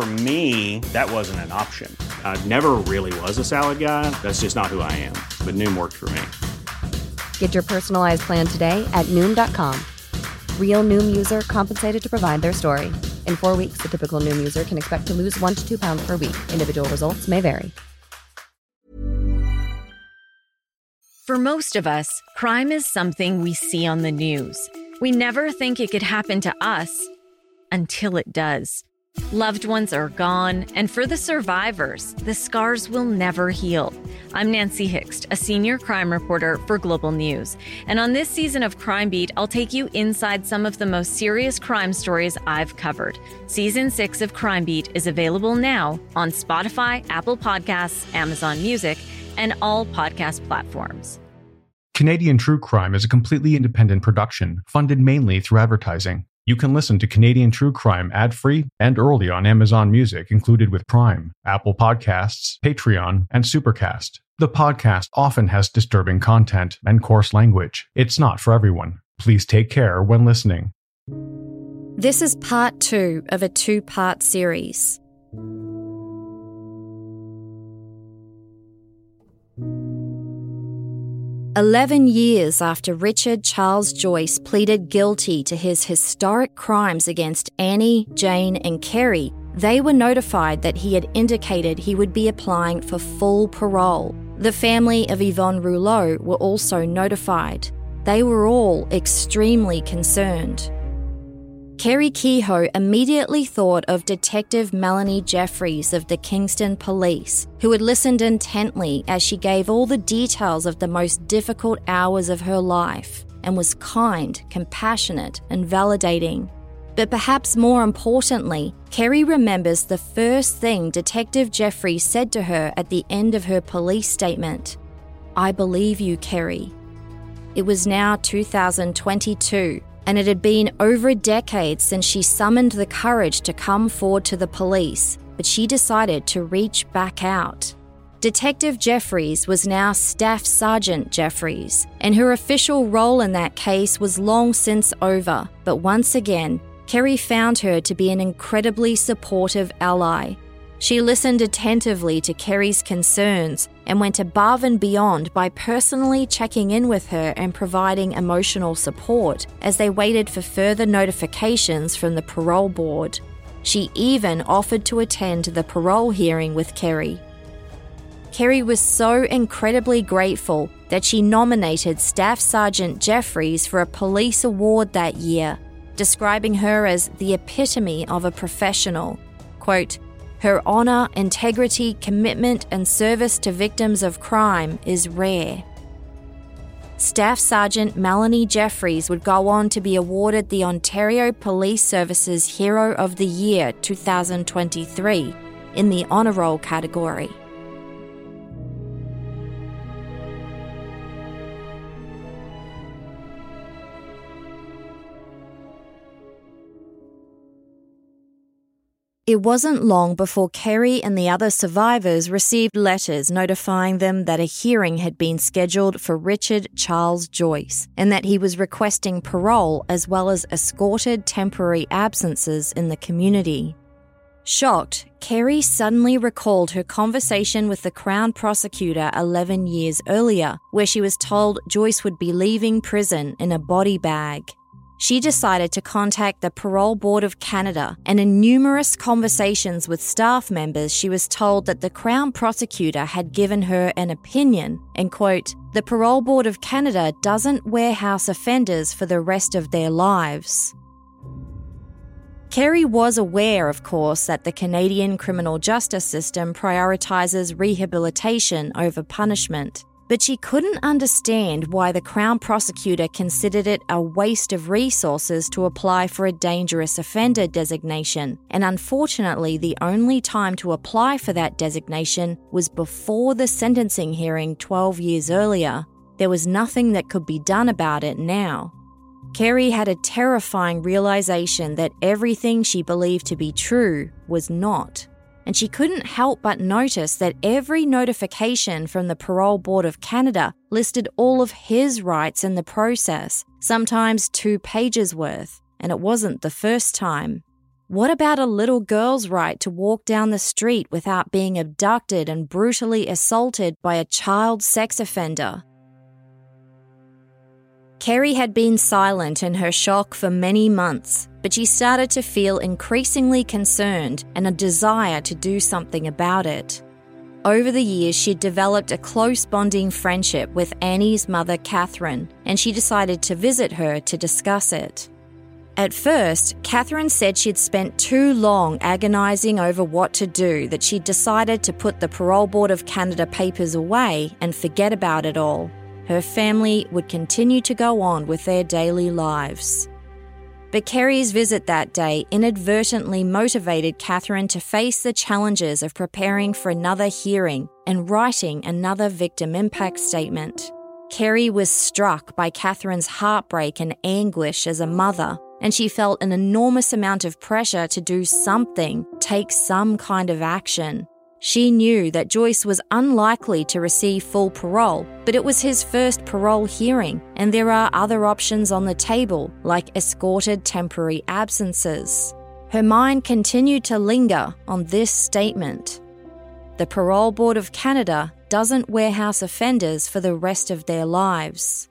For me, that wasn't an option. I never really was a salad guy. That's just not who I am. But Noom worked for me. Get your personalized plan today at Noom.com. Real Noom user compensated to provide their story. In four weeks, the typical Noom user can expect to lose one to two pounds per week. Individual results may vary. For most of us, crime is something we see on the news. We never think it could happen to us until it does. Loved ones are gone, and for the survivors, the scars will never heal. I'm Nancy Hixt, a senior crime reporter for Global News. And on this season of Crime Beat, I'll take you inside some of the most serious crime stories I've covered. Season six of Crime Beat is available now on Spotify, Apple Podcasts, Amazon Music, and all podcast platforms. Canadian True Crime is a completely independent production, funded mainly through advertising. You can listen to Canadian True Crime ad free and early on Amazon Music, included with Prime, Apple Podcasts, Patreon, and Supercast. The podcast often has disturbing content and coarse language. It's not for everyone. Please take care when listening. This is part two of a two part series. 11 years after Richard Charles Joyce pleaded guilty to his historic crimes against Annie, Jane, and Kerri, they were notified that he had indicated he would be applying for full parole. The family of Yvonne Rouleau were also notified. They were all extremely concerned. Kerri Kehoe immediately thought of Detective Melanie Jefferies of the Kingston Police, who had listened intently as she gave all the details of the most difficult hours of her life and was kind, compassionate, and validating. But perhaps more importantly, Kerri remembers the first thing Detective Jefferies said to her at the end of her police statement I believe you, Kerri. It was now 2022, and it had been over a decade since she summoned the courage to come forward to the police, but she decided to reach back out. Detective Jefferies was now Staff Sergeant Jefferies, and her official role in that case was long since over, but once again, Kerri found her to be an incredibly supportive ally she listened attentively to Kerri's concerns and went above and beyond by personally checking in with her and providing emotional support as they waited for further notifications from the parole board. She even offered to attend the parole hearing with Kerri. Kerri was so incredibly grateful that she nominated Staff Sergeant Jefferies for a police award that year, describing her as the epitome of a professional. Quote, her honour, integrity, commitment, and service to victims of crime is rare. Staff Sergeant Melanie Jefferies would go on to be awarded the Ontario Police Service's Hero of the Year 2023 in the Honour Roll category. It wasn't long before Kerri and the other survivors received letters notifying them that a hearing had been scheduled for Richard Charles Joyce and that he was requesting parole as well as escorted temporary absences in the community. Shocked, Kerri suddenly recalled her conversation with the Crown prosecutor 11 years earlier, where she was told Joyce would be leaving prison in a body bag she decided to contact the Parole Board of Canada, and in numerous conversations with staff members, she was told that the Crown prosecutor had given her an opinion, and quote, the Parole Board of Canada doesn't warehouse offenders for the rest of their lives. Kerri was aware, of course, that the Canadian criminal justice system prioritises rehabilitation over punishment. But she couldn't understand why the Crown prosecutor considered it a waste of resources to apply for a dangerous offender designation. And unfortunately, the only time to apply for that designation was before the sentencing hearing 12 years earlier. There was nothing that could be done about it now. Kerri had a terrifying realization that everything she believed to be true was not and she couldn't help but notice that every notification from the Parole Board of Canada listed all of his rights in the process, sometimes two pages worth, and it wasn't the first time. What about a little girl's right to walk down the street without being abducted and brutally assaulted by a child sex offender? Kerri had been silent in her shock for many months, but she started to feel increasingly concerned and a desire to do something about it. Over the years, she'd developed a close bonding friendship with Annie's mother, Catherine, and she decided to visit her to discuss it. At first, Catherine said she'd spent too long agonising over what to do that she'd decided to put the Parole Board of Canada papers away and forget about it all her family would continue to go on with their daily lives. But Kerri's visit that day inadvertently motivated Catherine to face the challenges of preparing for another hearing and writing another victim impact statement. Kerri was struck by Catherine's heartbreak and anguish as a mother, and she felt an enormous amount of pressure to do something, take some kind of action. She knew that Joyce was unlikely to receive full parole, but it was his first parole hearing, and there are other options on the table, like escorted temporary absences. Her mind continued to linger on this statement The Parole Board of Canada doesn't warehouse offenders for the rest of their lives.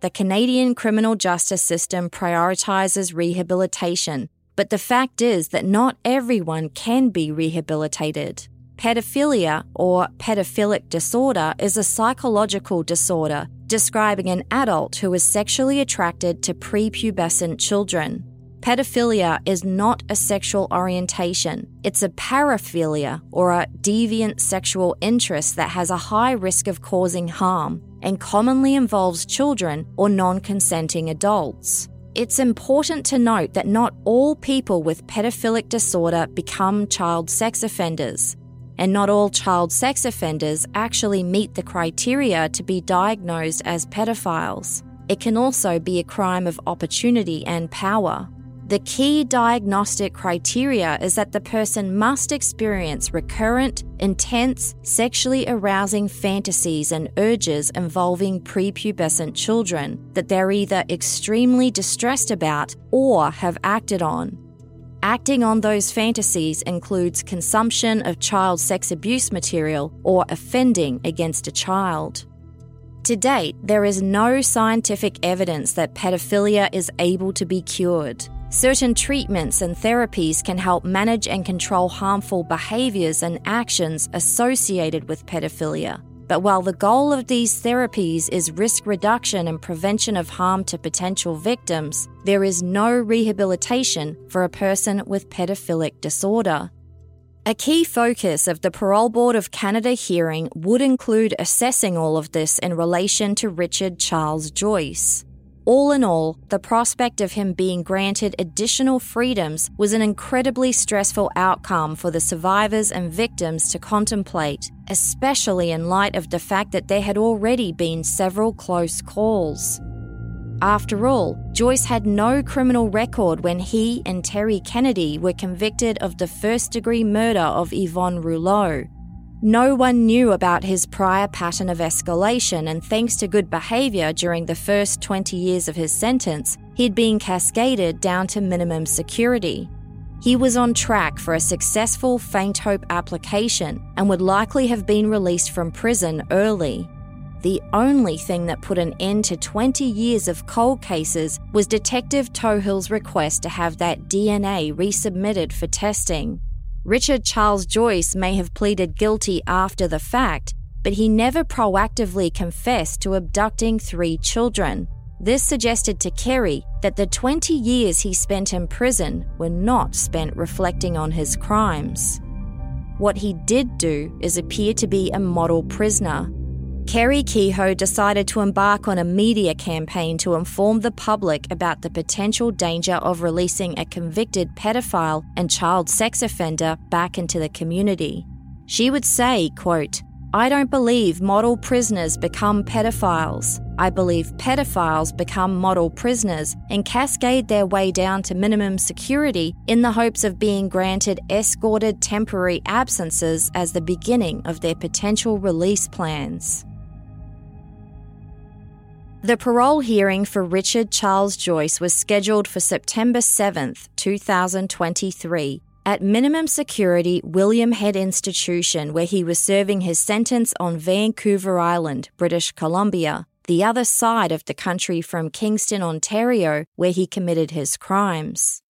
The Canadian criminal justice system prioritises rehabilitation but the fact is that not everyone can be rehabilitated. Pedophilia or pedophilic disorder is a psychological disorder describing an adult who is sexually attracted to prepubescent children. Pedophilia is not a sexual orientation, it's a paraphilia or a deviant sexual interest that has a high risk of causing harm and commonly involves children or non consenting adults. It's important to note that not all people with pedophilic disorder become child sex offenders, and not all child sex offenders actually meet the criteria to be diagnosed as pedophiles. It can also be a crime of opportunity and power. The key diagnostic criteria is that the person must experience recurrent, intense, sexually arousing fantasies and urges involving prepubescent children that they're either extremely distressed about or have acted on. Acting on those fantasies includes consumption of child sex abuse material or offending against a child. To date, there is no scientific evidence that pedophilia is able to be cured. Certain treatments and therapies can help manage and control harmful behaviours and actions associated with pedophilia. But while the goal of these therapies is risk reduction and prevention of harm to potential victims, there is no rehabilitation for a person with pedophilic disorder. A key focus of the Parole Board of Canada hearing would include assessing all of this in relation to Richard Charles Joyce. All in all, the prospect of him being granted additional freedoms was an incredibly stressful outcome for the survivors and victims to contemplate, especially in light of the fact that there had already been several close calls. After all, Joyce had no criminal record when he and Terry Kennedy were convicted of the first degree murder of Yvonne Rouleau, no one knew about his prior pattern of escalation, and thanks to good behaviour during the first 20 years of his sentence, he'd been cascaded down to minimum security. He was on track for a successful faint hope application and would likely have been released from prison early. The only thing that put an end to 20 years of cold cases was Detective Tohill's request to have that DNA resubmitted for testing. Richard Charles Joyce may have pleaded guilty after the fact, but he never proactively confessed to abducting three children. This suggested to Kerri that the 20 years he spent in prison were not spent reflecting on his crimes. What he did do is appear to be a model prisoner. Kerri Kehoe decided to embark on a media campaign to inform the public about the potential danger of releasing a convicted pedophile and child sex offender back into the community. She would say, quote, I don't believe model prisoners become pedophiles. I believe pedophiles become model prisoners and cascade their way down to minimum security in the hopes of being granted escorted temporary absences as the beginning of their potential release plans. The parole hearing for Richard Charles Joyce was scheduled for September 7th, 2023, at minimum security William Head Institution, where he was serving his sentence on Vancouver Island, British Columbia, the other side of the country from Kingston, Ontario, where he committed his crimes.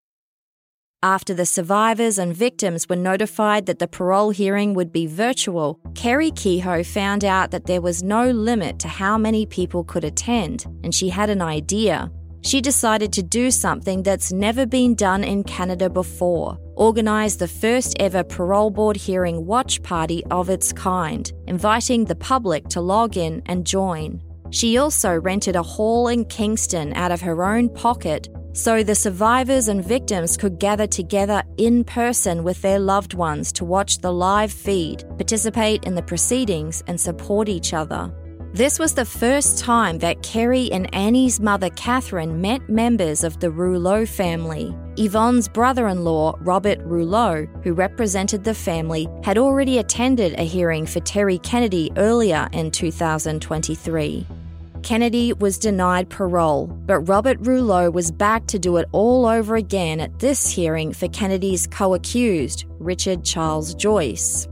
After the survivors and victims were notified that the parole hearing would be virtual, Kerri Kehoe found out that there was no limit to how many people could attend, and she had an idea. She decided to do something that's never been done in Canada before organised the first ever parole board hearing watch party of its kind, inviting the public to log in and join. She also rented a hall in Kingston out of her own pocket so the survivors and victims could gather together in person with their loved ones to watch the live feed, participate in the proceedings, and support each other. This was the first time that Kerri and Annie's mother Catherine met members of the Rouleau family. Yvonne's brother in law, Robert Rouleau, who represented the family, had already attended a hearing for Terry Kennedy earlier in 2023. Kennedy was denied parole, but Robert Rouleau was back to do it all over again at this hearing for Kennedy's co accused, Richard Charles Joyce.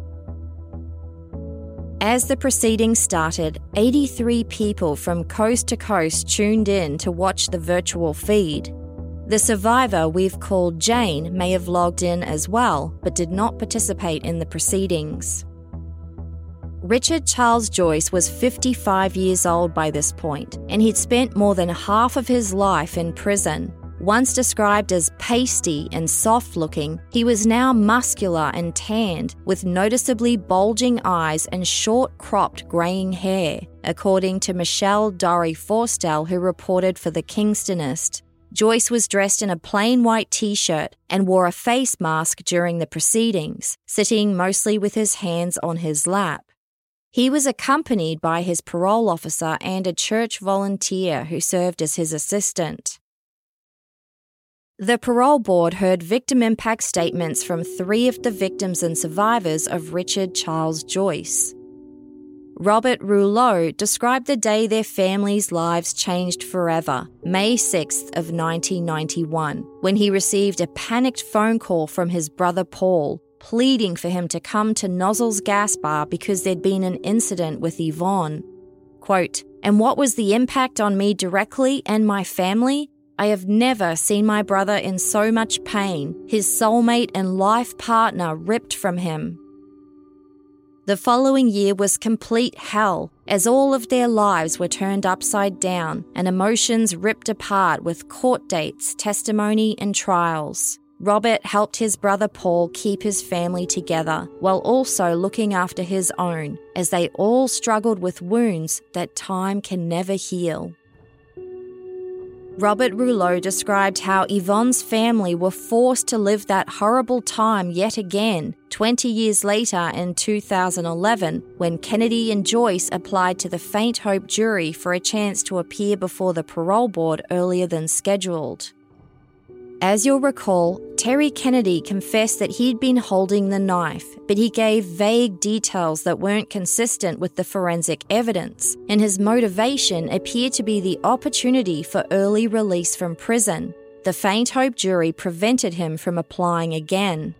As the proceedings started, 83 people from coast to coast tuned in to watch the virtual feed. The survivor we've called Jane may have logged in as well, but did not participate in the proceedings. Richard Charles Joyce was 55 years old by this point, and he'd spent more than half of his life in prison. Once described as pasty and soft looking, he was now muscular and tanned, with noticeably bulging eyes and short cropped greying hair, according to Michelle Dory Forstell, who reported for The Kingstonist. Joyce was dressed in a plain white t shirt and wore a face mask during the proceedings, sitting mostly with his hands on his lap. He was accompanied by his parole officer and a church volunteer who served as his assistant. The parole board heard victim impact statements from three of the victims and survivors of Richard Charles Joyce. Robert Rouleau described the day their families' lives changed forever, May 6th of 1991, when he received a panicked phone call from his brother Paul, pleading for him to come to Nozzle's gas bar because there'd been an incident with Yvonne. Quote, and what was the impact on me directly and my family? I have never seen my brother in so much pain, his soulmate and life partner ripped from him. The following year was complete hell, as all of their lives were turned upside down and emotions ripped apart with court dates, testimony, and trials. Robert helped his brother Paul keep his family together while also looking after his own, as they all struggled with wounds that time can never heal. Robert Rouleau described how Yvonne's family were forced to live that horrible time yet again, 20 years later in 2011, when Kennedy and Joyce applied to the Faint Hope jury for a chance to appear before the parole board earlier than scheduled. As you'll recall, Terry Kennedy confessed that he'd been holding the knife, but he gave vague details that weren't consistent with the forensic evidence, and his motivation appeared to be the opportunity for early release from prison. The Faint Hope jury prevented him from applying again.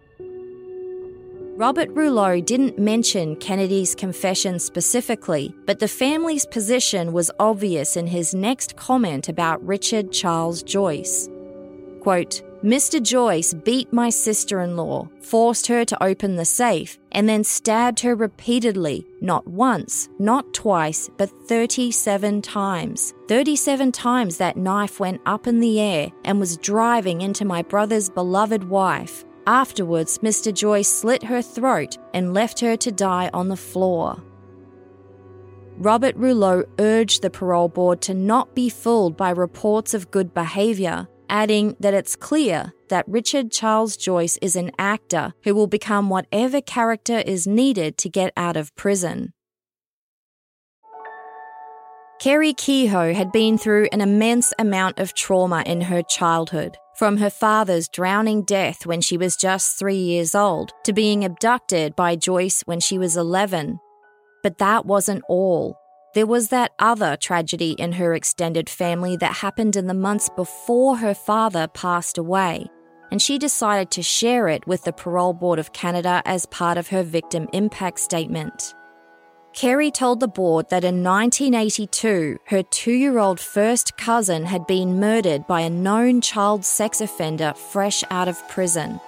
Robert Rouleau didn't mention Kennedy's confession specifically, but the family's position was obvious in his next comment about Richard Charles Joyce. Quote, Mr. Joyce beat my sister in law, forced her to open the safe, and then stabbed her repeatedly, not once, not twice, but 37 times. 37 times that knife went up in the air and was driving into my brother's beloved wife. Afterwards, Mr. Joyce slit her throat and left her to die on the floor. Robert Rouleau urged the parole board to not be fooled by reports of good behaviour, adding that it's clear that Richard Charles Joyce is an actor who will become whatever character is needed to get out of prison. Kerri Kehoe had been through an immense amount of trauma in her childhood, from her father's drowning death when she was just three years old to being abducted by Joyce when she was 11. But that wasn't all. There was that other tragedy in her extended family that happened in the months before her father passed away, and she decided to share it with the Parole Board of Canada as part of her victim impact statement. Kerri told the board that in 1982, her two year old first cousin had been murdered by a known child sex offender fresh out of prison.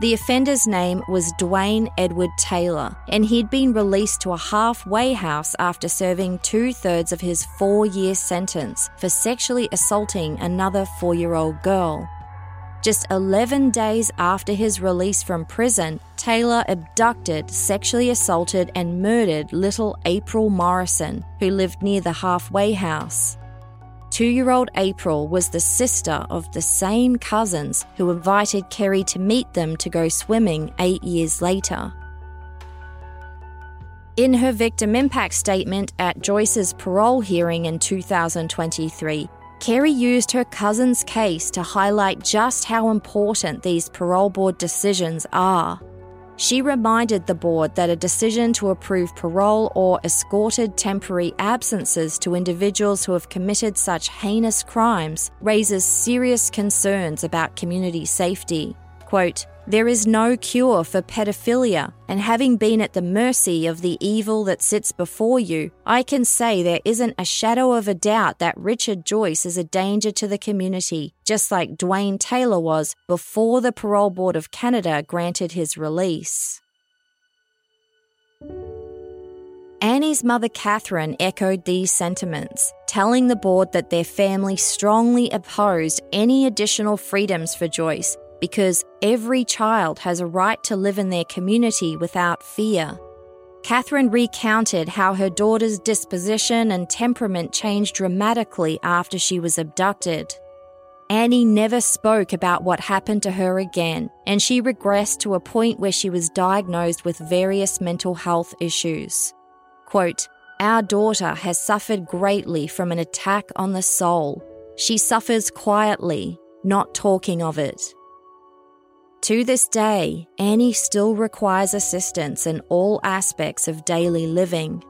The offender's name was Dwayne Edward Taylor, and he'd been released to a halfway house after serving two thirds of his four year sentence for sexually assaulting another four year old girl. Just 11 days after his release from prison, Taylor abducted, sexually assaulted, and murdered little April Morrison, who lived near the halfway house. Two year old April was the sister of the same cousins who invited Kerri to meet them to go swimming eight years later. In her victim impact statement at Joyce's parole hearing in 2023, Kerri used her cousin's case to highlight just how important these parole board decisions are. She reminded the board that a decision to approve parole or escorted temporary absences to individuals who have committed such heinous crimes raises serious concerns about community safety. Quote, there is no cure for pedophilia, and having been at the mercy of the evil that sits before you, I can say there isn't a shadow of a doubt that Richard Joyce is a danger to the community, just like Dwayne Taylor was before the Parole Board of Canada granted his release. Annie's mother, Catherine, echoed these sentiments, telling the board that their family strongly opposed any additional freedoms for Joyce because every child has a right to live in their community without fear. Catherine recounted how her daughter's disposition and temperament changed dramatically after she was abducted. Annie never spoke about what happened to her again, and she regressed to a point where she was diagnosed with various mental health issues. Quote, Our daughter has suffered greatly from an attack on the soul. She suffers quietly, not talking of it. To this day, Annie still requires assistance in all aspects of daily living.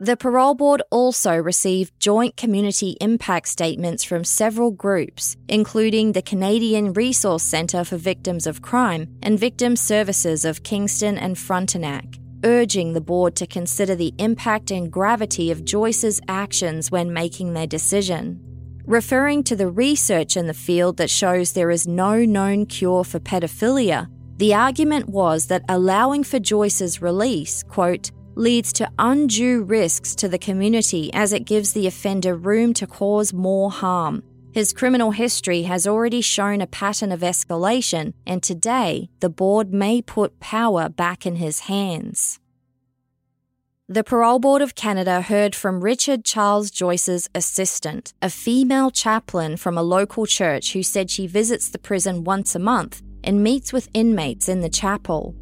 The Parole Board also received joint community impact statements from several groups, including the Canadian Resource Centre for Victims of Crime and Victim Services of Kingston and Frontenac, urging the board to consider the impact and gravity of Joyce's actions when making their decision referring to the research in the field that shows there is no known cure for pedophilia. The argument was that allowing for Joyce's release, quote, leads to undue risks to the community as it gives the offender room to cause more harm. His criminal history has already shown a pattern of escalation, and today the board may put power back in his hands. The Parole Board of Canada heard from Richard Charles Joyce's assistant, a female chaplain from a local church who said she visits the prison once a month and meets with inmates in the chapel.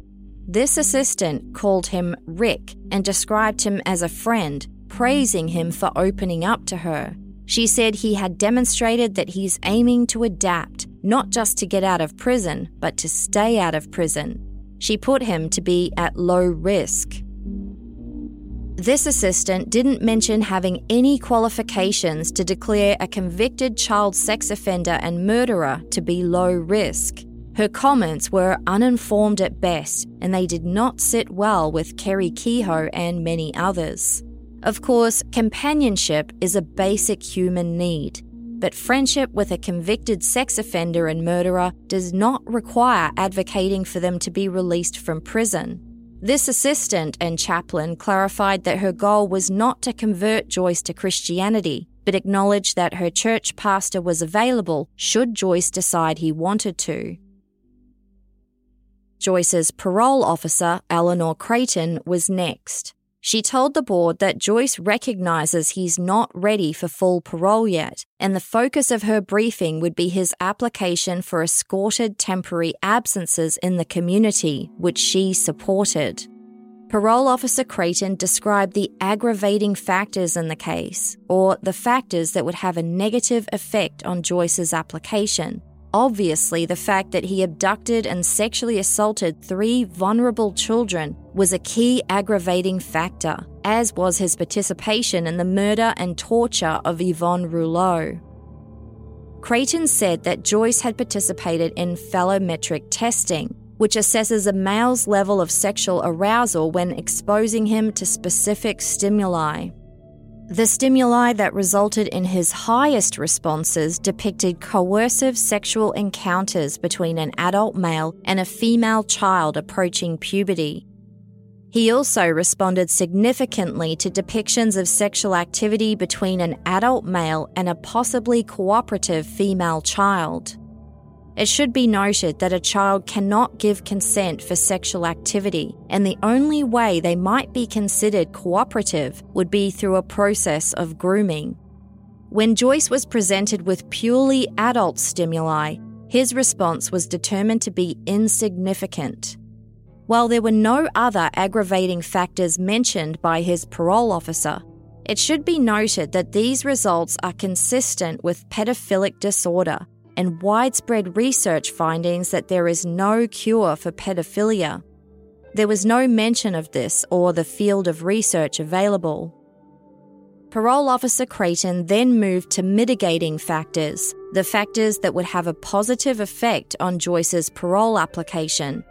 This assistant called him Rick and described him as a friend, praising him for opening up to her. She said he had demonstrated that he's aiming to adapt, not just to get out of prison, but to stay out of prison. She put him to be at low risk. This assistant didn't mention having any qualifications to declare a convicted child sex offender and murderer to be low risk. Her comments were uninformed at best, and they did not sit well with Kerri Kehoe and many others. Of course, companionship is a basic human need, but friendship with a convicted sex offender and murderer does not require advocating for them to be released from prison. This assistant and chaplain clarified that her goal was not to convert Joyce to Christianity, but acknowledged that her church pastor was available should Joyce decide he wanted to. Joyce's parole officer, Eleanor Creighton, was next. She told the board that Joyce recognizes he's not ready for full parole yet, and the focus of her briefing would be his application for escorted temporary absences in the community, which she supported. Parole Officer Creighton described the aggravating factors in the case, or the factors that would have a negative effect on Joyce's application, Obviously, the fact that he abducted and sexually assaulted three vulnerable children was a key aggravating factor, as was his participation in the murder and torture of Yvonne Rouleau. Creighton said that Joyce had participated in phallometric testing, which assesses a male's level of sexual arousal when exposing him to specific stimuli. The stimuli that resulted in his highest responses depicted coercive sexual encounters between an adult male and a female child approaching puberty. He also responded significantly to depictions of sexual activity between an adult male and a possibly cooperative female child. It should be noted that a child cannot give consent for sexual activity, and the only way they might be considered cooperative would be through a process of grooming. When Joyce was presented with purely adult stimuli, his response was determined to be insignificant. While there were no other aggravating factors mentioned by his parole officer, it should be noted that these results are consistent with pedophilic disorder and widespread research findings that there is no cure for pedophilia. There was no mention of this or the field of research available. Parole Officer Creighton then moved to mitigating factors, the factors that would have a positive effect on Joyce's parole application.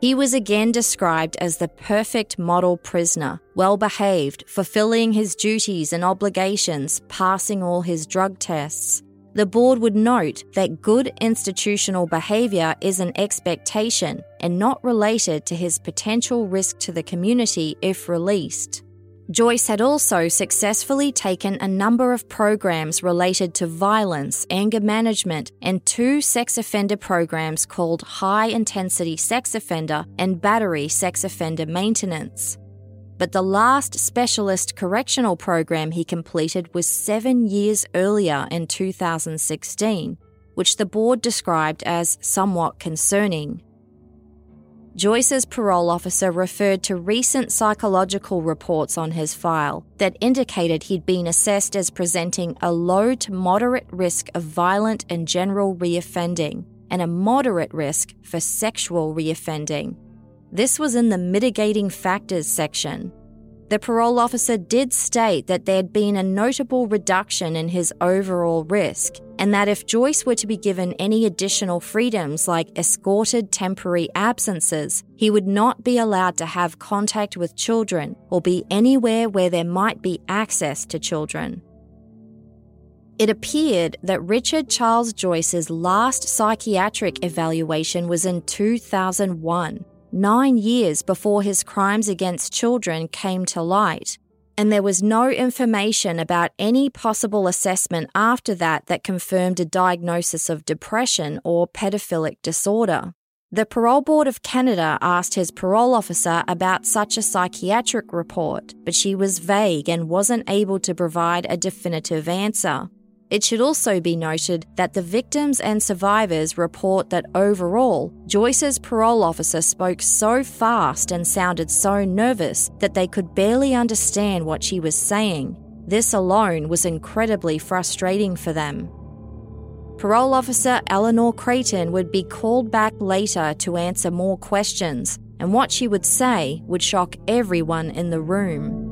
He was again described as the perfect model prisoner, well behaved, fulfilling his duties and obligations, passing all his drug tests. The board would note that good institutional behaviour is an expectation and not related to his potential risk to the community if released. Joyce had also successfully taken a number of programs related to violence, anger management, and two sex offender programs called High Intensity Sex Offender and Battery Sex Offender Maintenance but the last specialist correctional program he completed was seven years earlier in 2016, which the board described as somewhat concerning. Joyce's parole officer referred to recent psychological reports on his file that indicated he'd been assessed as presenting a low to moderate risk of violent and general reoffending and a moderate risk for sexual reoffending. This was in the mitigating factors section. The parole officer did state that there had been a notable reduction in his overall risk, and that if Joyce were to be given any additional freedoms like escorted temporary absences, he would not be allowed to have contact with children or be anywhere where there might be access to children. It appeared that Richard Charles Joyce's last psychiatric evaluation was in 2001 nine years before his crimes against children came to light, and there was no information about any possible assessment after that that confirmed a diagnosis of depression or pedophilic disorder. The Parole Board of Canada asked his parole officer about such a psychiatric report, but she was vague and wasn't able to provide a definitive answer. It should also be noted that the victims and survivors report that overall, Joyce's parole officer spoke so fast and sounded so nervous that they could barely understand what she was saying. This alone was incredibly frustrating for them. Parole officer Eleanor Creighton would be called back later to answer more questions, and what she would say would shock everyone in the room.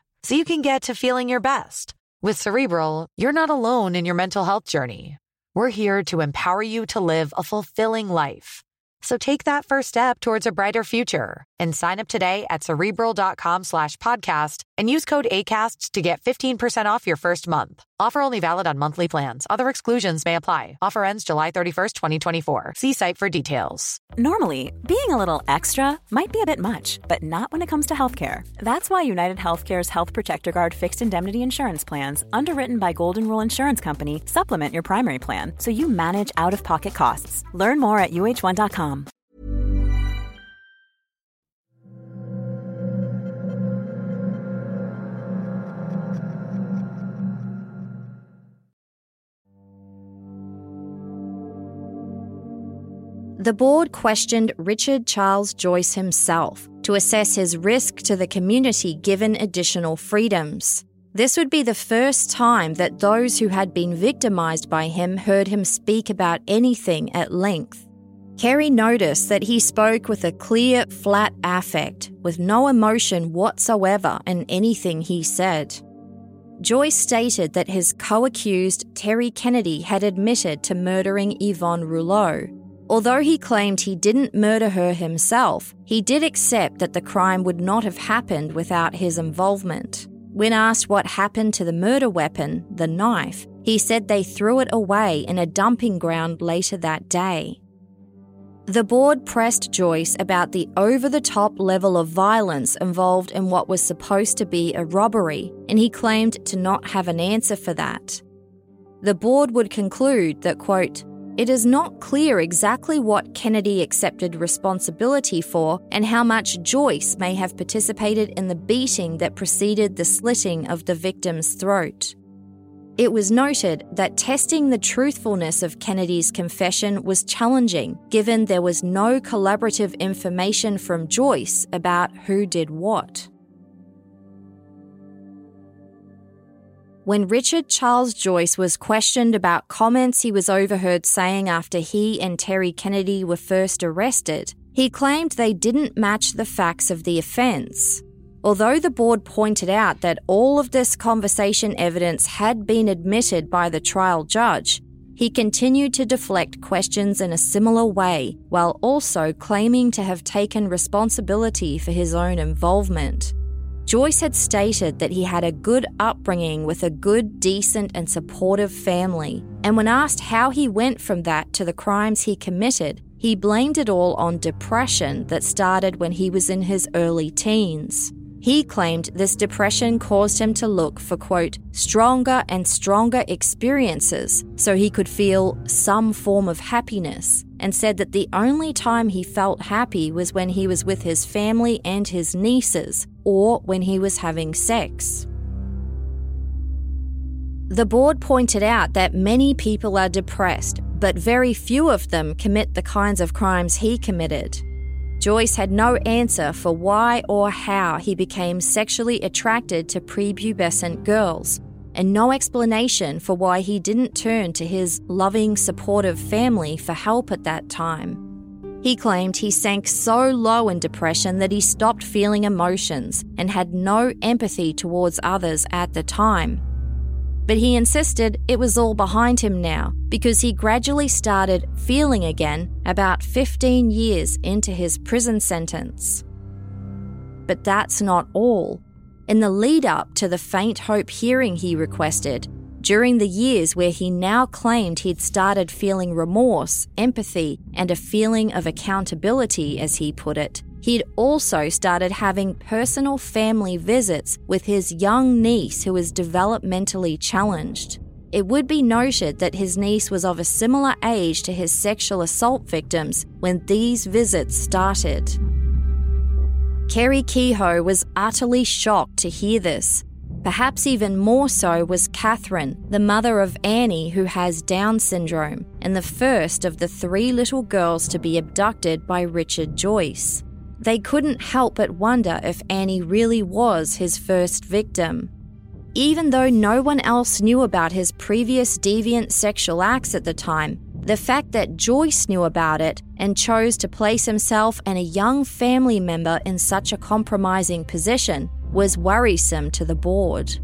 so you can get to feeling your best. With Cerebral, you're not alone in your mental health journey. We're here to empower you to live a fulfilling life. So take that first step towards a brighter future and sign up today at cerebral.com slash podcast and use code ACasts to get 15% off your first month. Offer only valid on monthly plans. Other exclusions may apply. Offer ends July 31st, 2024. See site for details. Normally, being a little extra might be a bit much, but not when it comes to healthcare. That's why United Healthcare's Health Protector Guard fixed indemnity insurance plans, underwritten by Golden Rule Insurance Company, supplement your primary plan so you manage out of pocket costs. Learn more at uh1.com. The board questioned Richard Charles Joyce himself to assess his risk to the community given additional freedoms. This would be the first time that those who had been victimised by him heard him speak about anything at length. Kerri noticed that he spoke with a clear, flat affect, with no emotion whatsoever in anything he said. Joyce stated that his co accused, Terry Kennedy, had admitted to murdering Yvonne Rouleau. Although he claimed he didn't murder her himself, he did accept that the crime would not have happened without his involvement. When asked what happened to the murder weapon, the knife, he said they threw it away in a dumping ground later that day. The board pressed Joyce about the over the top level of violence involved in what was supposed to be a robbery, and he claimed to not have an answer for that. The board would conclude that, quote, it is not clear exactly what Kennedy accepted responsibility for and how much Joyce may have participated in the beating that preceded the slitting of the victim's throat. It was noted that testing the truthfulness of Kennedy's confession was challenging given there was no collaborative information from Joyce about who did what. When Richard Charles Joyce was questioned about comments he was overheard saying after he and Terry Kennedy were first arrested, he claimed they didn't match the facts of the offence. Although the board pointed out that all of this conversation evidence had been admitted by the trial judge, he continued to deflect questions in a similar way while also claiming to have taken responsibility for his own involvement. Joyce had stated that he had a good upbringing with a good, decent, and supportive family, and when asked how he went from that to the crimes he committed, he blamed it all on depression that started when he was in his early teens. He claimed this depression caused him to look for, quote, stronger and stronger experiences so he could feel some form of happiness, and said that the only time he felt happy was when he was with his family and his nieces, or when he was having sex. The board pointed out that many people are depressed, but very few of them commit the kinds of crimes he committed. Joyce had no answer for why or how he became sexually attracted to prepubescent girls, and no explanation for why he didn't turn to his loving, supportive family for help at that time. He claimed he sank so low in depression that he stopped feeling emotions and had no empathy towards others at the time. But he insisted it was all behind him now because he gradually started feeling again about 15 years into his prison sentence. But that's not all. In the lead up to the faint hope hearing he requested, during the years where he now claimed he'd started feeling remorse, empathy, and a feeling of accountability, as he put it, he'd also started having personal family visits with his young niece who was developmentally challenged. It would be noted that his niece was of a similar age to his sexual assault victims when these visits started. Kerri Kehoe was utterly shocked to hear this Perhaps even more so was Catherine, the mother of Annie, who has Down syndrome, and the first of the three little girls to be abducted by Richard Joyce. They couldn't help but wonder if Annie really was his first victim. Even though no one else knew about his previous deviant sexual acts at the time, the fact that Joyce knew about it and chose to place himself and a young family member in such a compromising position was worrisome to the board.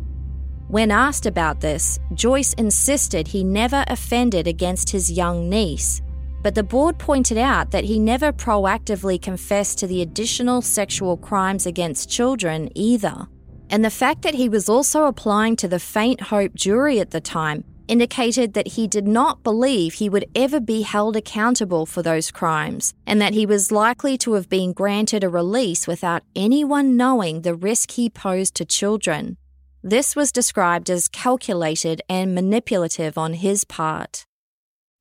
When asked about this, Joyce insisted he never offended against his young niece, but the board pointed out that he never proactively confessed to the additional sexual crimes against children either. And the fact that he was also applying to the Faint Hope jury at the time indicated that he did not believe he would ever be held accountable for those crimes, and that he was likely to have been granted a release without anyone knowing the risk he posed to children. This was described as calculated and manipulative on his part.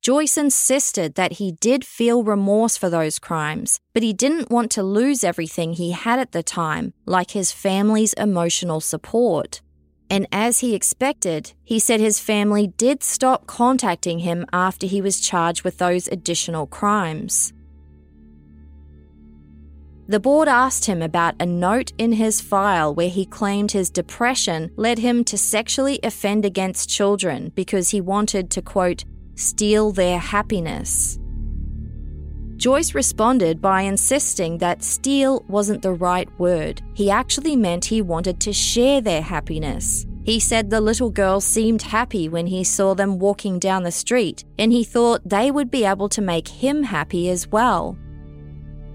Joyce insisted that he did feel remorse for those crimes, but he didn't want to lose everything he had at the time, like his family's emotional support. And as he expected, he said his family did stop contacting him after he was charged with those additional crimes. The board asked him about a note in his file where he claimed his depression led him to sexually offend against children because he wanted to, quote, steal their happiness. Joyce responded by insisting that steal wasn't the right word. He actually meant he wanted to share their happiness. He said the little girls seemed happy when he saw them walking down the street, and he thought they would be able to make him happy as well.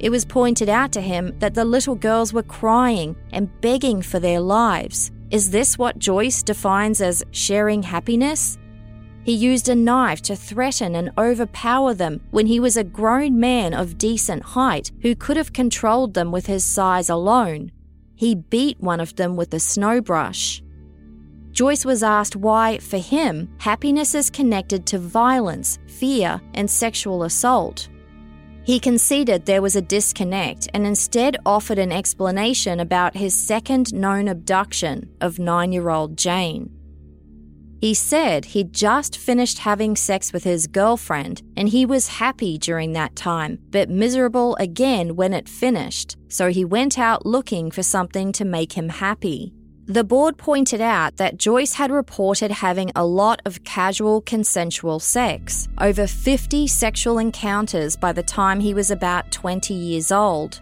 It was pointed out to him that the little girls were crying and begging for their lives. Is this what Joyce defines as sharing happiness? He used a knife to threaten and overpower them when he was a grown man of decent height who could have controlled them with his size alone. He beat one of them with a snow brush. Joyce was asked why, for him, happiness is connected to violence, fear, and sexual assault. He conceded there was a disconnect and instead offered an explanation about his second known abduction of nine year old Jane. He said he'd just finished having sex with his girlfriend and he was happy during that time, but miserable again when it finished, so he went out looking for something to make him happy. The board pointed out that Joyce had reported having a lot of casual consensual sex, over 50 sexual encounters by the time he was about 20 years old.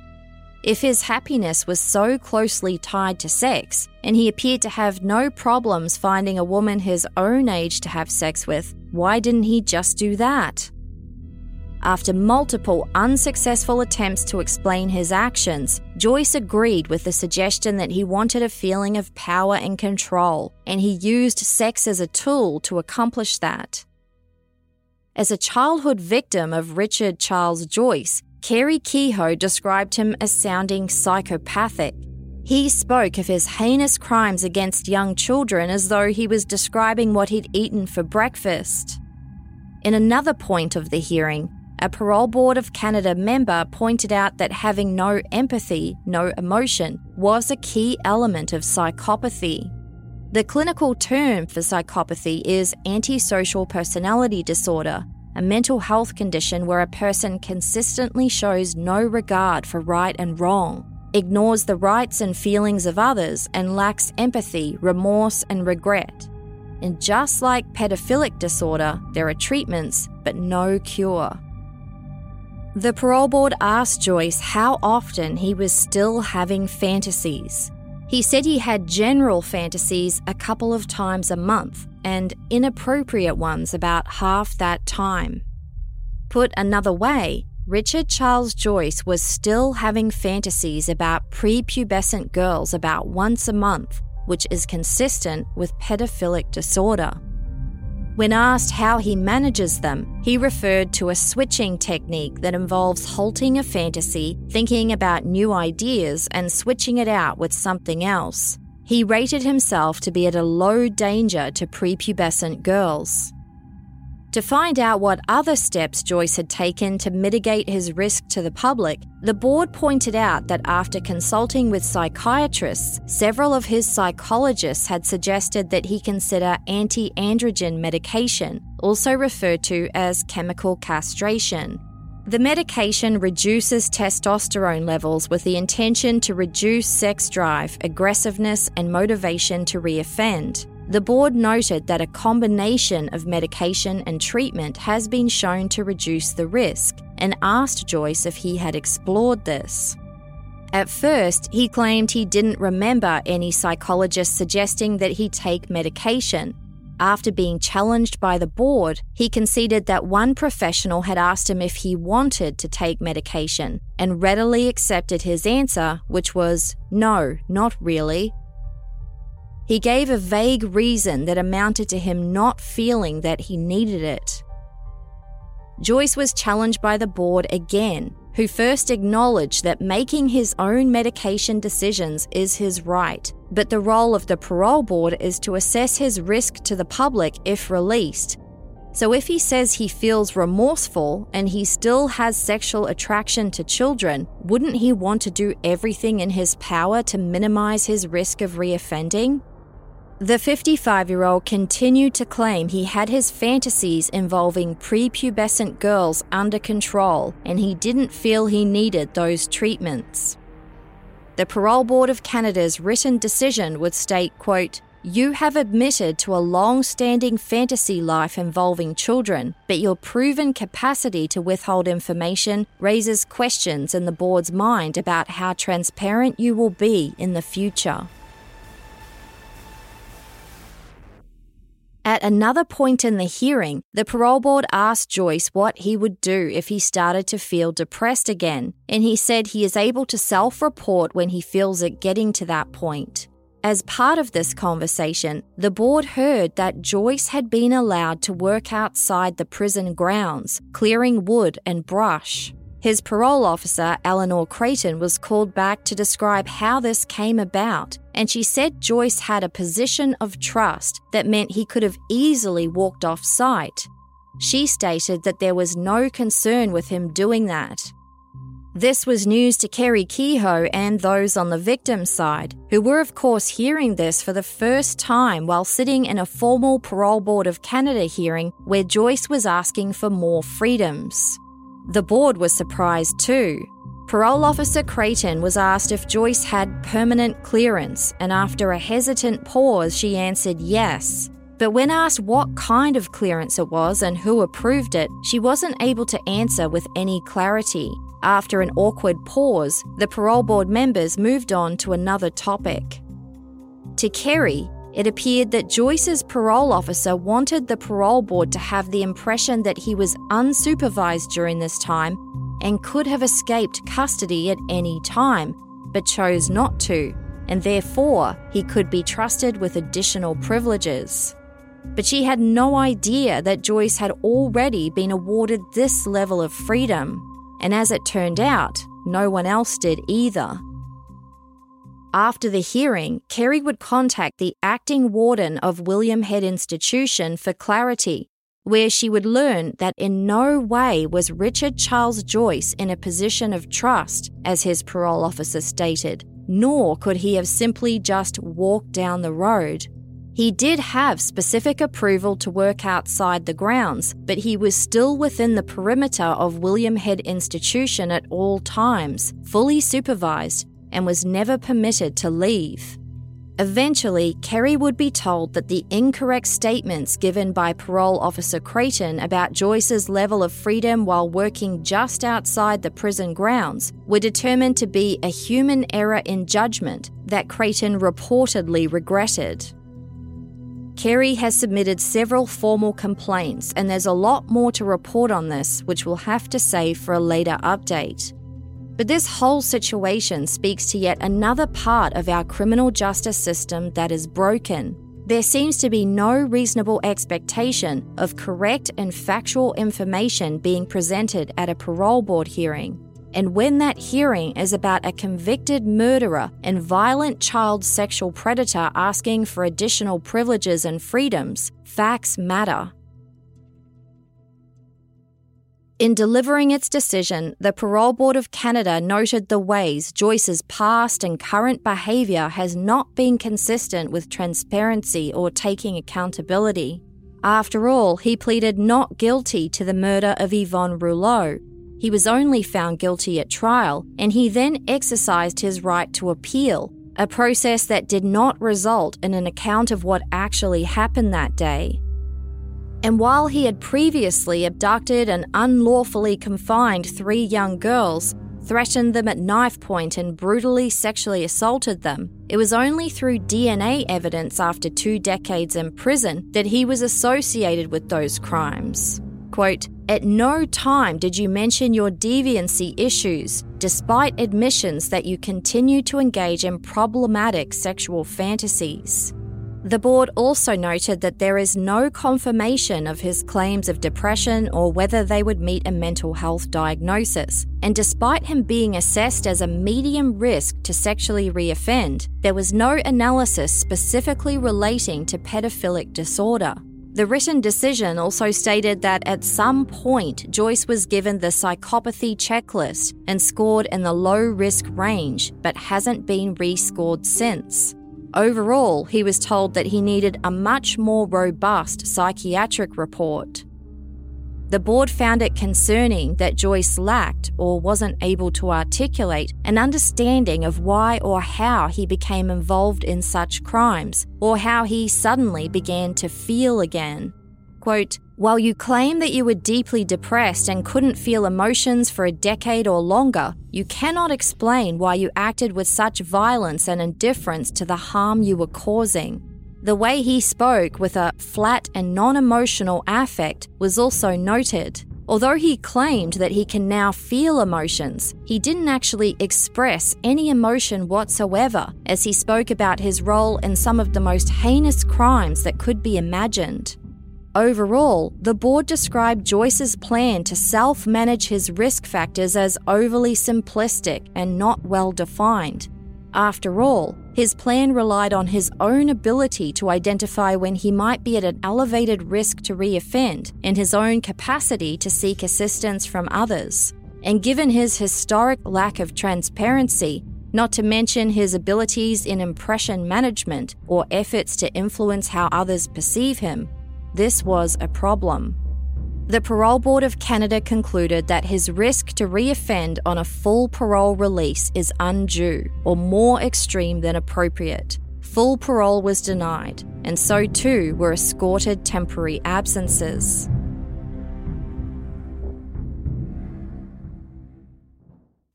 If his happiness was so closely tied to sex, and he appeared to have no problems finding a woman his own age to have sex with, why didn't he just do that? After multiple unsuccessful attempts to explain his actions, Joyce agreed with the suggestion that he wanted a feeling of power and control, and he used sex as a tool to accomplish that. As a childhood victim of Richard Charles Joyce, Kerri Kehoe described him as sounding psychopathic. He spoke of his heinous crimes against young children as though he was describing what he'd eaten for breakfast. In another point of the hearing, a Parole Board of Canada member pointed out that having no empathy, no emotion, was a key element of psychopathy. The clinical term for psychopathy is antisocial personality disorder, a mental health condition where a person consistently shows no regard for right and wrong, ignores the rights and feelings of others, and lacks empathy, remorse, and regret. And just like pedophilic disorder, there are treatments, but no cure. The parole board asked Joyce how often he was still having fantasies. He said he had general fantasies a couple of times a month, and inappropriate ones about half that time. Put another way, Richard Charles Joyce was still having fantasies about prepubescent girls about once a month, which is consistent with pedophilic disorder. When asked how he manages them, he referred to a switching technique that involves halting a fantasy, thinking about new ideas, and switching it out with something else. He rated himself to be at a low danger to prepubescent girls. To find out what other steps Joyce had taken to mitigate his risk to the public, the board pointed out that after consulting with psychiatrists, several of his psychologists had suggested that he consider anti androgen medication, also referred to as chemical castration. The medication reduces testosterone levels with the intention to reduce sex drive, aggressiveness, and motivation to reoffend. The board noted that a combination of medication and treatment has been shown to reduce the risk and asked Joyce if he had explored this. At first, he claimed he didn't remember any psychologist suggesting that he take medication. After being challenged by the board, he conceded that one professional had asked him if he wanted to take medication and readily accepted his answer, which was no, not really. He gave a vague reason that amounted to him not feeling that he needed it. Joyce was challenged by the board again, who first acknowledged that making his own medication decisions is his right, but the role of the parole board is to assess his risk to the public if released. So if he says he feels remorseful and he still has sexual attraction to children, wouldn't he want to do everything in his power to minimize his risk of reoffending? The 55 year old continued to claim he had his fantasies involving prepubescent girls under control and he didn't feel he needed those treatments. The Parole Board of Canada's written decision would state, quote, you have admitted to a long standing fantasy life involving children, but your proven capacity to withhold information raises questions in the board's mind about how transparent you will be in the future. At another point in the hearing, the parole board asked Joyce what he would do if he started to feel depressed again, and he said he is able to self report when he feels it getting to that point. As part of this conversation, the board heard that Joyce had been allowed to work outside the prison grounds, clearing wood and brush. His parole officer, Eleanor Creighton, was called back to describe how this came about, and she said Joyce had a position of trust that meant he could have easily walked off site. She stated that there was no concern with him doing that. This was news to Kerri Kehoe and those on the victim's side, who were, of course, hearing this for the first time while sitting in a formal Parole Board of Canada hearing where Joyce was asking for more freedoms. The board was surprised too. Parole officer Creighton was asked if Joyce had permanent clearance, and after a hesitant pause, she answered yes. But when asked what kind of clearance it was and who approved it, she wasn't able to answer with any clarity. After an awkward pause, the parole board members moved on to another topic. To Kerri, it appeared that Joyce's parole officer wanted the parole board to have the impression that he was unsupervised during this time and could have escaped custody at any time, but chose not to, and therefore he could be trusted with additional privileges. But she had no idea that Joyce had already been awarded this level of freedom, and as it turned out, no one else did either. After the hearing, Kerri would contact the acting warden of William Head Institution for clarity, where she would learn that in no way was Richard Charles Joyce in a position of trust, as his parole officer stated, nor could he have simply just walked down the road. He did have specific approval to work outside the grounds, but he was still within the perimeter of William Head Institution at all times, fully supervised, and was never permitted to leave. Eventually, Kerri would be told that the incorrect statements given by parole officer Creighton about Joyce's level of freedom while working just outside the prison grounds were determined to be a human error in judgment that Creighton reportedly regretted. Kerri has submitted several formal complaints, and there's a lot more to report on this, which we'll have to save for a later update. But this whole situation speaks to yet another part of our criminal justice system that is broken. There seems to be no reasonable expectation of correct and factual information being presented at a parole board hearing. And when that hearing is about a convicted murderer and violent child sexual predator asking for additional privileges and freedoms, facts matter. In delivering its decision, the Parole Board of Canada noted the ways Joyce's past and current behaviour has not been consistent with transparency or taking accountability. After all, he pleaded not guilty to the murder of Yvonne Rouleau. He was only found guilty at trial, and he then exercised his right to appeal, a process that did not result in an account of what actually happened that day. And while he had previously abducted and unlawfully confined three young girls, threatened them at knife point, and brutally sexually assaulted them, it was only through DNA evidence after two decades in prison that he was associated with those crimes. Quote, At no time did you mention your deviancy issues, despite admissions that you continue to engage in problematic sexual fantasies. The board also noted that there is no confirmation of his claims of depression or whether they would meet a mental health diagnosis. And despite him being assessed as a medium risk to sexually reoffend, there was no analysis specifically relating to pedophilic disorder. The written decision also stated that at some point Joyce was given the psychopathy checklist and scored in the low risk range, but hasn't been rescored since. Overall, he was told that he needed a much more robust psychiatric report. The board found it concerning that Joyce lacked or wasn't able to articulate an understanding of why or how he became involved in such crimes, or how he suddenly began to feel again. Quote, while you claim that you were deeply depressed and couldn't feel emotions for a decade or longer, you cannot explain why you acted with such violence and indifference to the harm you were causing. The way he spoke with a flat and non emotional affect was also noted. Although he claimed that he can now feel emotions, he didn't actually express any emotion whatsoever as he spoke about his role in some of the most heinous crimes that could be imagined. Overall, the board described Joyce's plan to self manage his risk factors as overly simplistic and not well defined. After all, his plan relied on his own ability to identify when he might be at an elevated risk to reoffend and his own capacity to seek assistance from others. And given his historic lack of transparency, not to mention his abilities in impression management or efforts to influence how others perceive him, this was a problem. The Parole Board of Canada concluded that his risk to reoffend on a full parole release is undue or more extreme than appropriate. Full parole was denied, and so too were escorted temporary absences.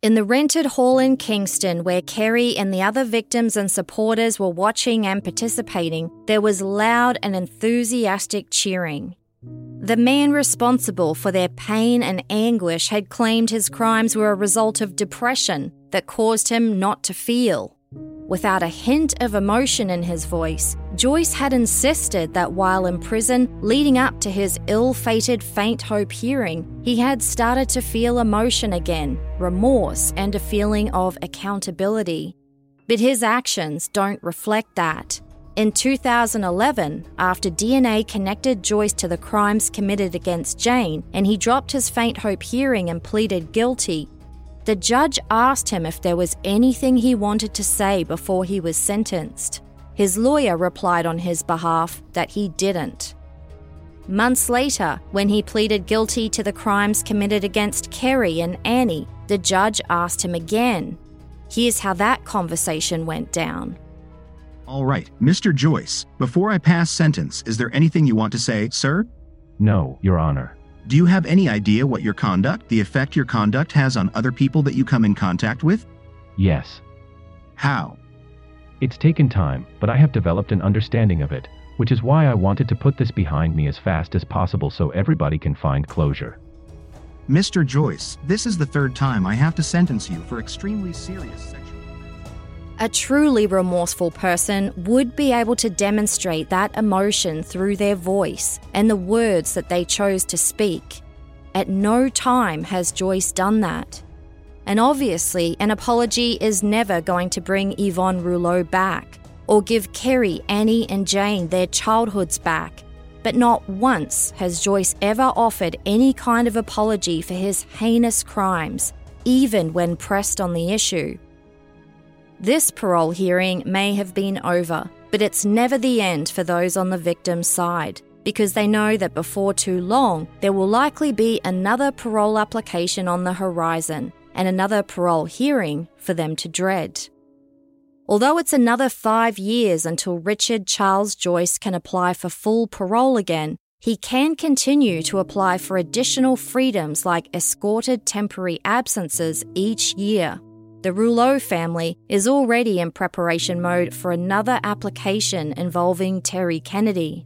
In the rented hall in Kingston, where Kerri and the other victims and supporters were watching and participating, there was loud and enthusiastic cheering. The man responsible for their pain and anguish had claimed his crimes were a result of depression that caused him not to feel. Without a hint of emotion in his voice, Joyce had insisted that while in prison, leading up to his ill fated faint hope hearing, he had started to feel emotion again, remorse, and a feeling of accountability. But his actions don't reflect that. In 2011, after DNA connected Joyce to the crimes committed against Jane and he dropped his faint hope hearing and pleaded guilty, the judge asked him if there was anything he wanted to say before he was sentenced. His lawyer replied on his behalf that he didn't. Months later, when he pleaded guilty to the crimes committed against Kerri and Annie, the judge asked him again. Here's how that conversation went down. All right, Mr. Joyce, before I pass sentence, is there anything you want to say, sir? No, Your Honor. Do you have any idea what your conduct, the effect your conduct has on other people that you come in contact with? Yes. How? It's taken time, but I have developed an understanding of it, which is why I wanted to put this behind me as fast as possible so everybody can find closure. Mr. Joyce, this is the third time I have to sentence you for extremely serious sexual. A truly remorseful person would be able to demonstrate that emotion through their voice and the words that they chose to speak. At no time has Joyce done that. And obviously, an apology is never going to bring Yvonne Rouleau back or give Kerri, Annie, and Jane their childhoods back. But not once has Joyce ever offered any kind of apology for his heinous crimes, even when pressed on the issue. This parole hearing may have been over, but it's never the end for those on the victim's side because they know that before too long, there will likely be another parole application on the horizon and another parole hearing for them to dread. Although it's another five years until Richard Charles Joyce can apply for full parole again, he can continue to apply for additional freedoms like escorted temporary absences each year. The Rouleau family is already in preparation mode for another application involving Terry Kennedy.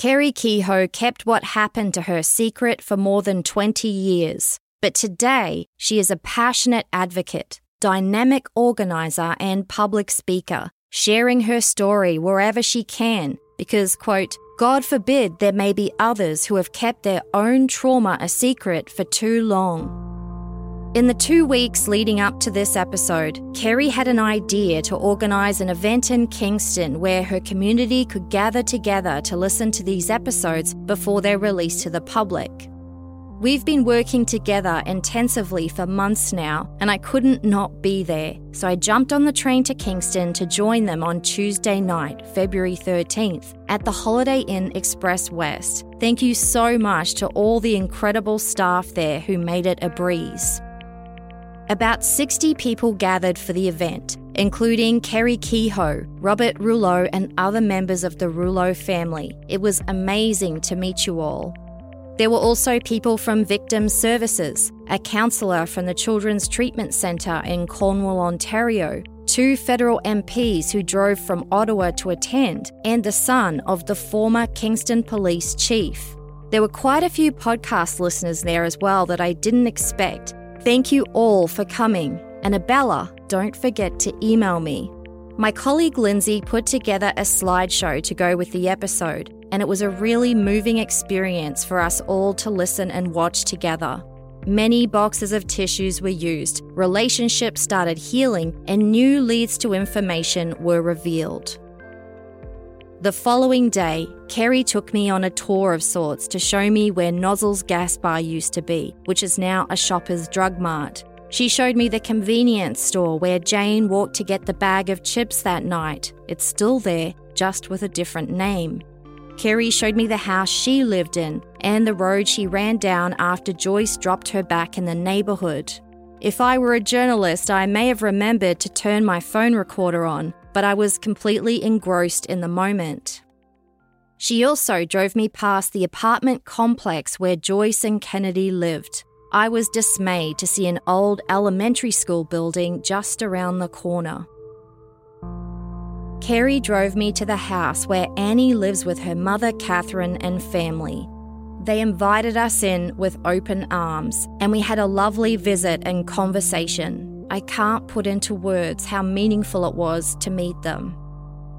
Kerri Kehoe kept what happened to her secret for more than 20 years, but today she is a passionate advocate, dynamic organizer, and public speaker, sharing her story wherever she can because, quote, God forbid there may be others who have kept their own trauma a secret for too long. In the two weeks leading up to this episode, Kerri had an idea to organise an event in Kingston where her community could gather together to listen to these episodes before they're released to the public. We've been working together intensively for months now, and I couldn't not be there, so I jumped on the train to Kingston to join them on Tuesday night, February 13th, at the Holiday Inn Express West. Thank you so much to all the incredible staff there who made it a breeze. About 60 people gathered for the event, including Kerri Kehoe, Robert Rouleau, and other members of the Rouleau family. It was amazing to meet you all. There were also people from Victim Services, a counsellor from the Children's Treatment Centre in Cornwall, Ontario, two federal MPs who drove from Ottawa to attend, and the son of the former Kingston Police Chief. There were quite a few podcast listeners there as well that I didn't expect, Thank you all for coming. Annabella, don't forget to email me. My colleague Lindsay put together a slideshow to go with the episode, and it was a really moving experience for us all to listen and watch together. Many boxes of tissues were used, relationships started healing, and new leads to information were revealed. The following day, Kerri took me on a tour of sorts to show me where Nozzle's gas bar used to be, which is now a Shoppers Drug Mart. She showed me the convenience store where Jane walked to get the bag of chips that night. It's still there, just with a different name. Kerri showed me the house she lived in and the road she ran down after Joyce dropped her back in the neighbourhood. If I were a journalist, I may have remembered to turn my phone recorder on, but I was completely engrossed in the moment. She also drove me past the apartment complex where Joyce and Kennedy lived. I was dismayed to see an old elementary school building just around the corner. Kerri drove me to the house where Annie lives with her mother, Catherine, and family. They invited us in with open arms, and we had a lovely visit and conversation. I can't put into words how meaningful it was to meet them.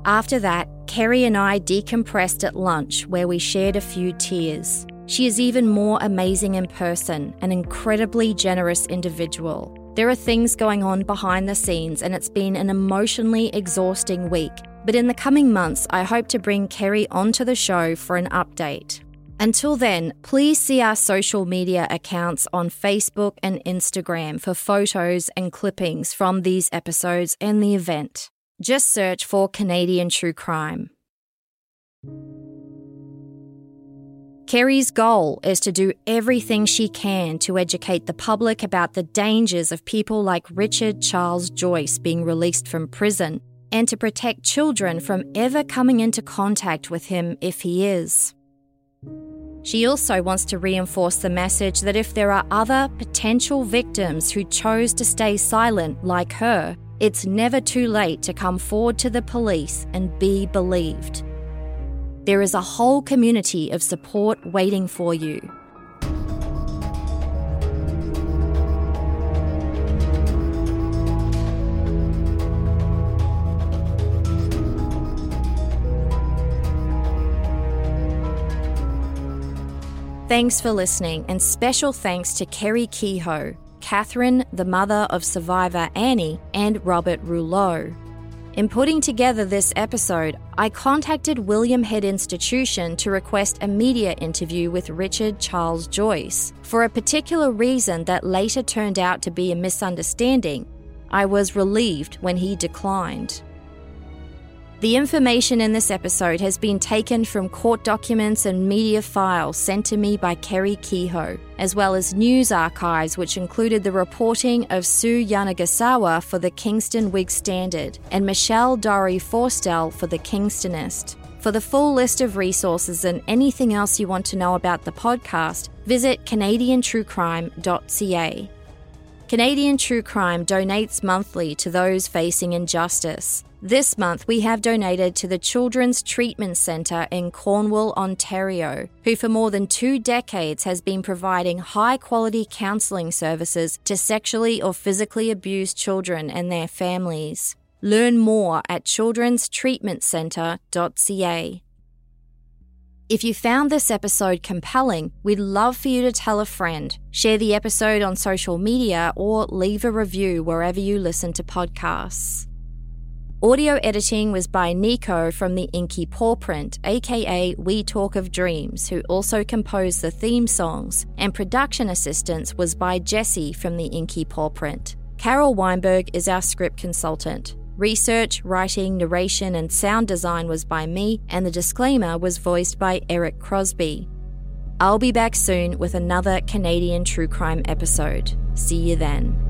After that, Kerri and I decompressed at lunch where we shared a few tears. She is even more amazing in person, an incredibly generous individual. There are things going on behind the scenes, and it's been an emotionally exhausting week. But in the coming months, I hope to bring Kerri onto the show for an update. Until then, please see our social media accounts on Facebook and Instagram for photos and clippings from these episodes and the event. Just search for Canadian True Crime. Kerri's goal is to do everything she can to educate the public about the dangers of people like Richard Charles Joyce being released from prison and to protect children from ever coming into contact with him if he is. She also wants to reinforce the message that if there are other potential victims who chose to stay silent like her, it's never too late to come forward to the police and be believed. There is a whole community of support waiting for you. Thanks for listening, and special thanks to Kerri Kehoe, Catherine, the mother of survivor Annie, and Robert Rouleau. In putting together this episode, I contacted William Head Institution to request a media interview with Richard Charles Joyce. For a particular reason that later turned out to be a misunderstanding, I was relieved when he declined. The information in this episode has been taken from court documents and media files sent to me by Kerri Kehoe, as well as news archives which included the reporting of Sue Yanagisawa for the Kingston Whig Standard and Michelle Dory Forstel for the Kingstonist. For the full list of resources and anything else you want to know about the podcast, visit CanadianTrueCrime.ca. Canadian True Crime donates monthly to those facing injustice. This month, we have donated to the Children's Treatment Centre in Cornwall, Ontario, who for more than two decades has been providing high quality counselling services to sexually or physically abused children and their families. Learn more at childrenstreatmentcentre.ca. If you found this episode compelling, we'd love for you to tell a friend, share the episode on social media, or leave a review wherever you listen to podcasts. Audio editing was by Nico from the Inky Paw Print, aka We Talk of Dreams, who also composed the theme songs, and production assistance was by Jesse from the Inky Paw Print. Carol Weinberg is our script consultant. Research, writing, narration, and sound design was by me, and the disclaimer was voiced by Eric Crosby. I'll be back soon with another Canadian true crime episode. See you then.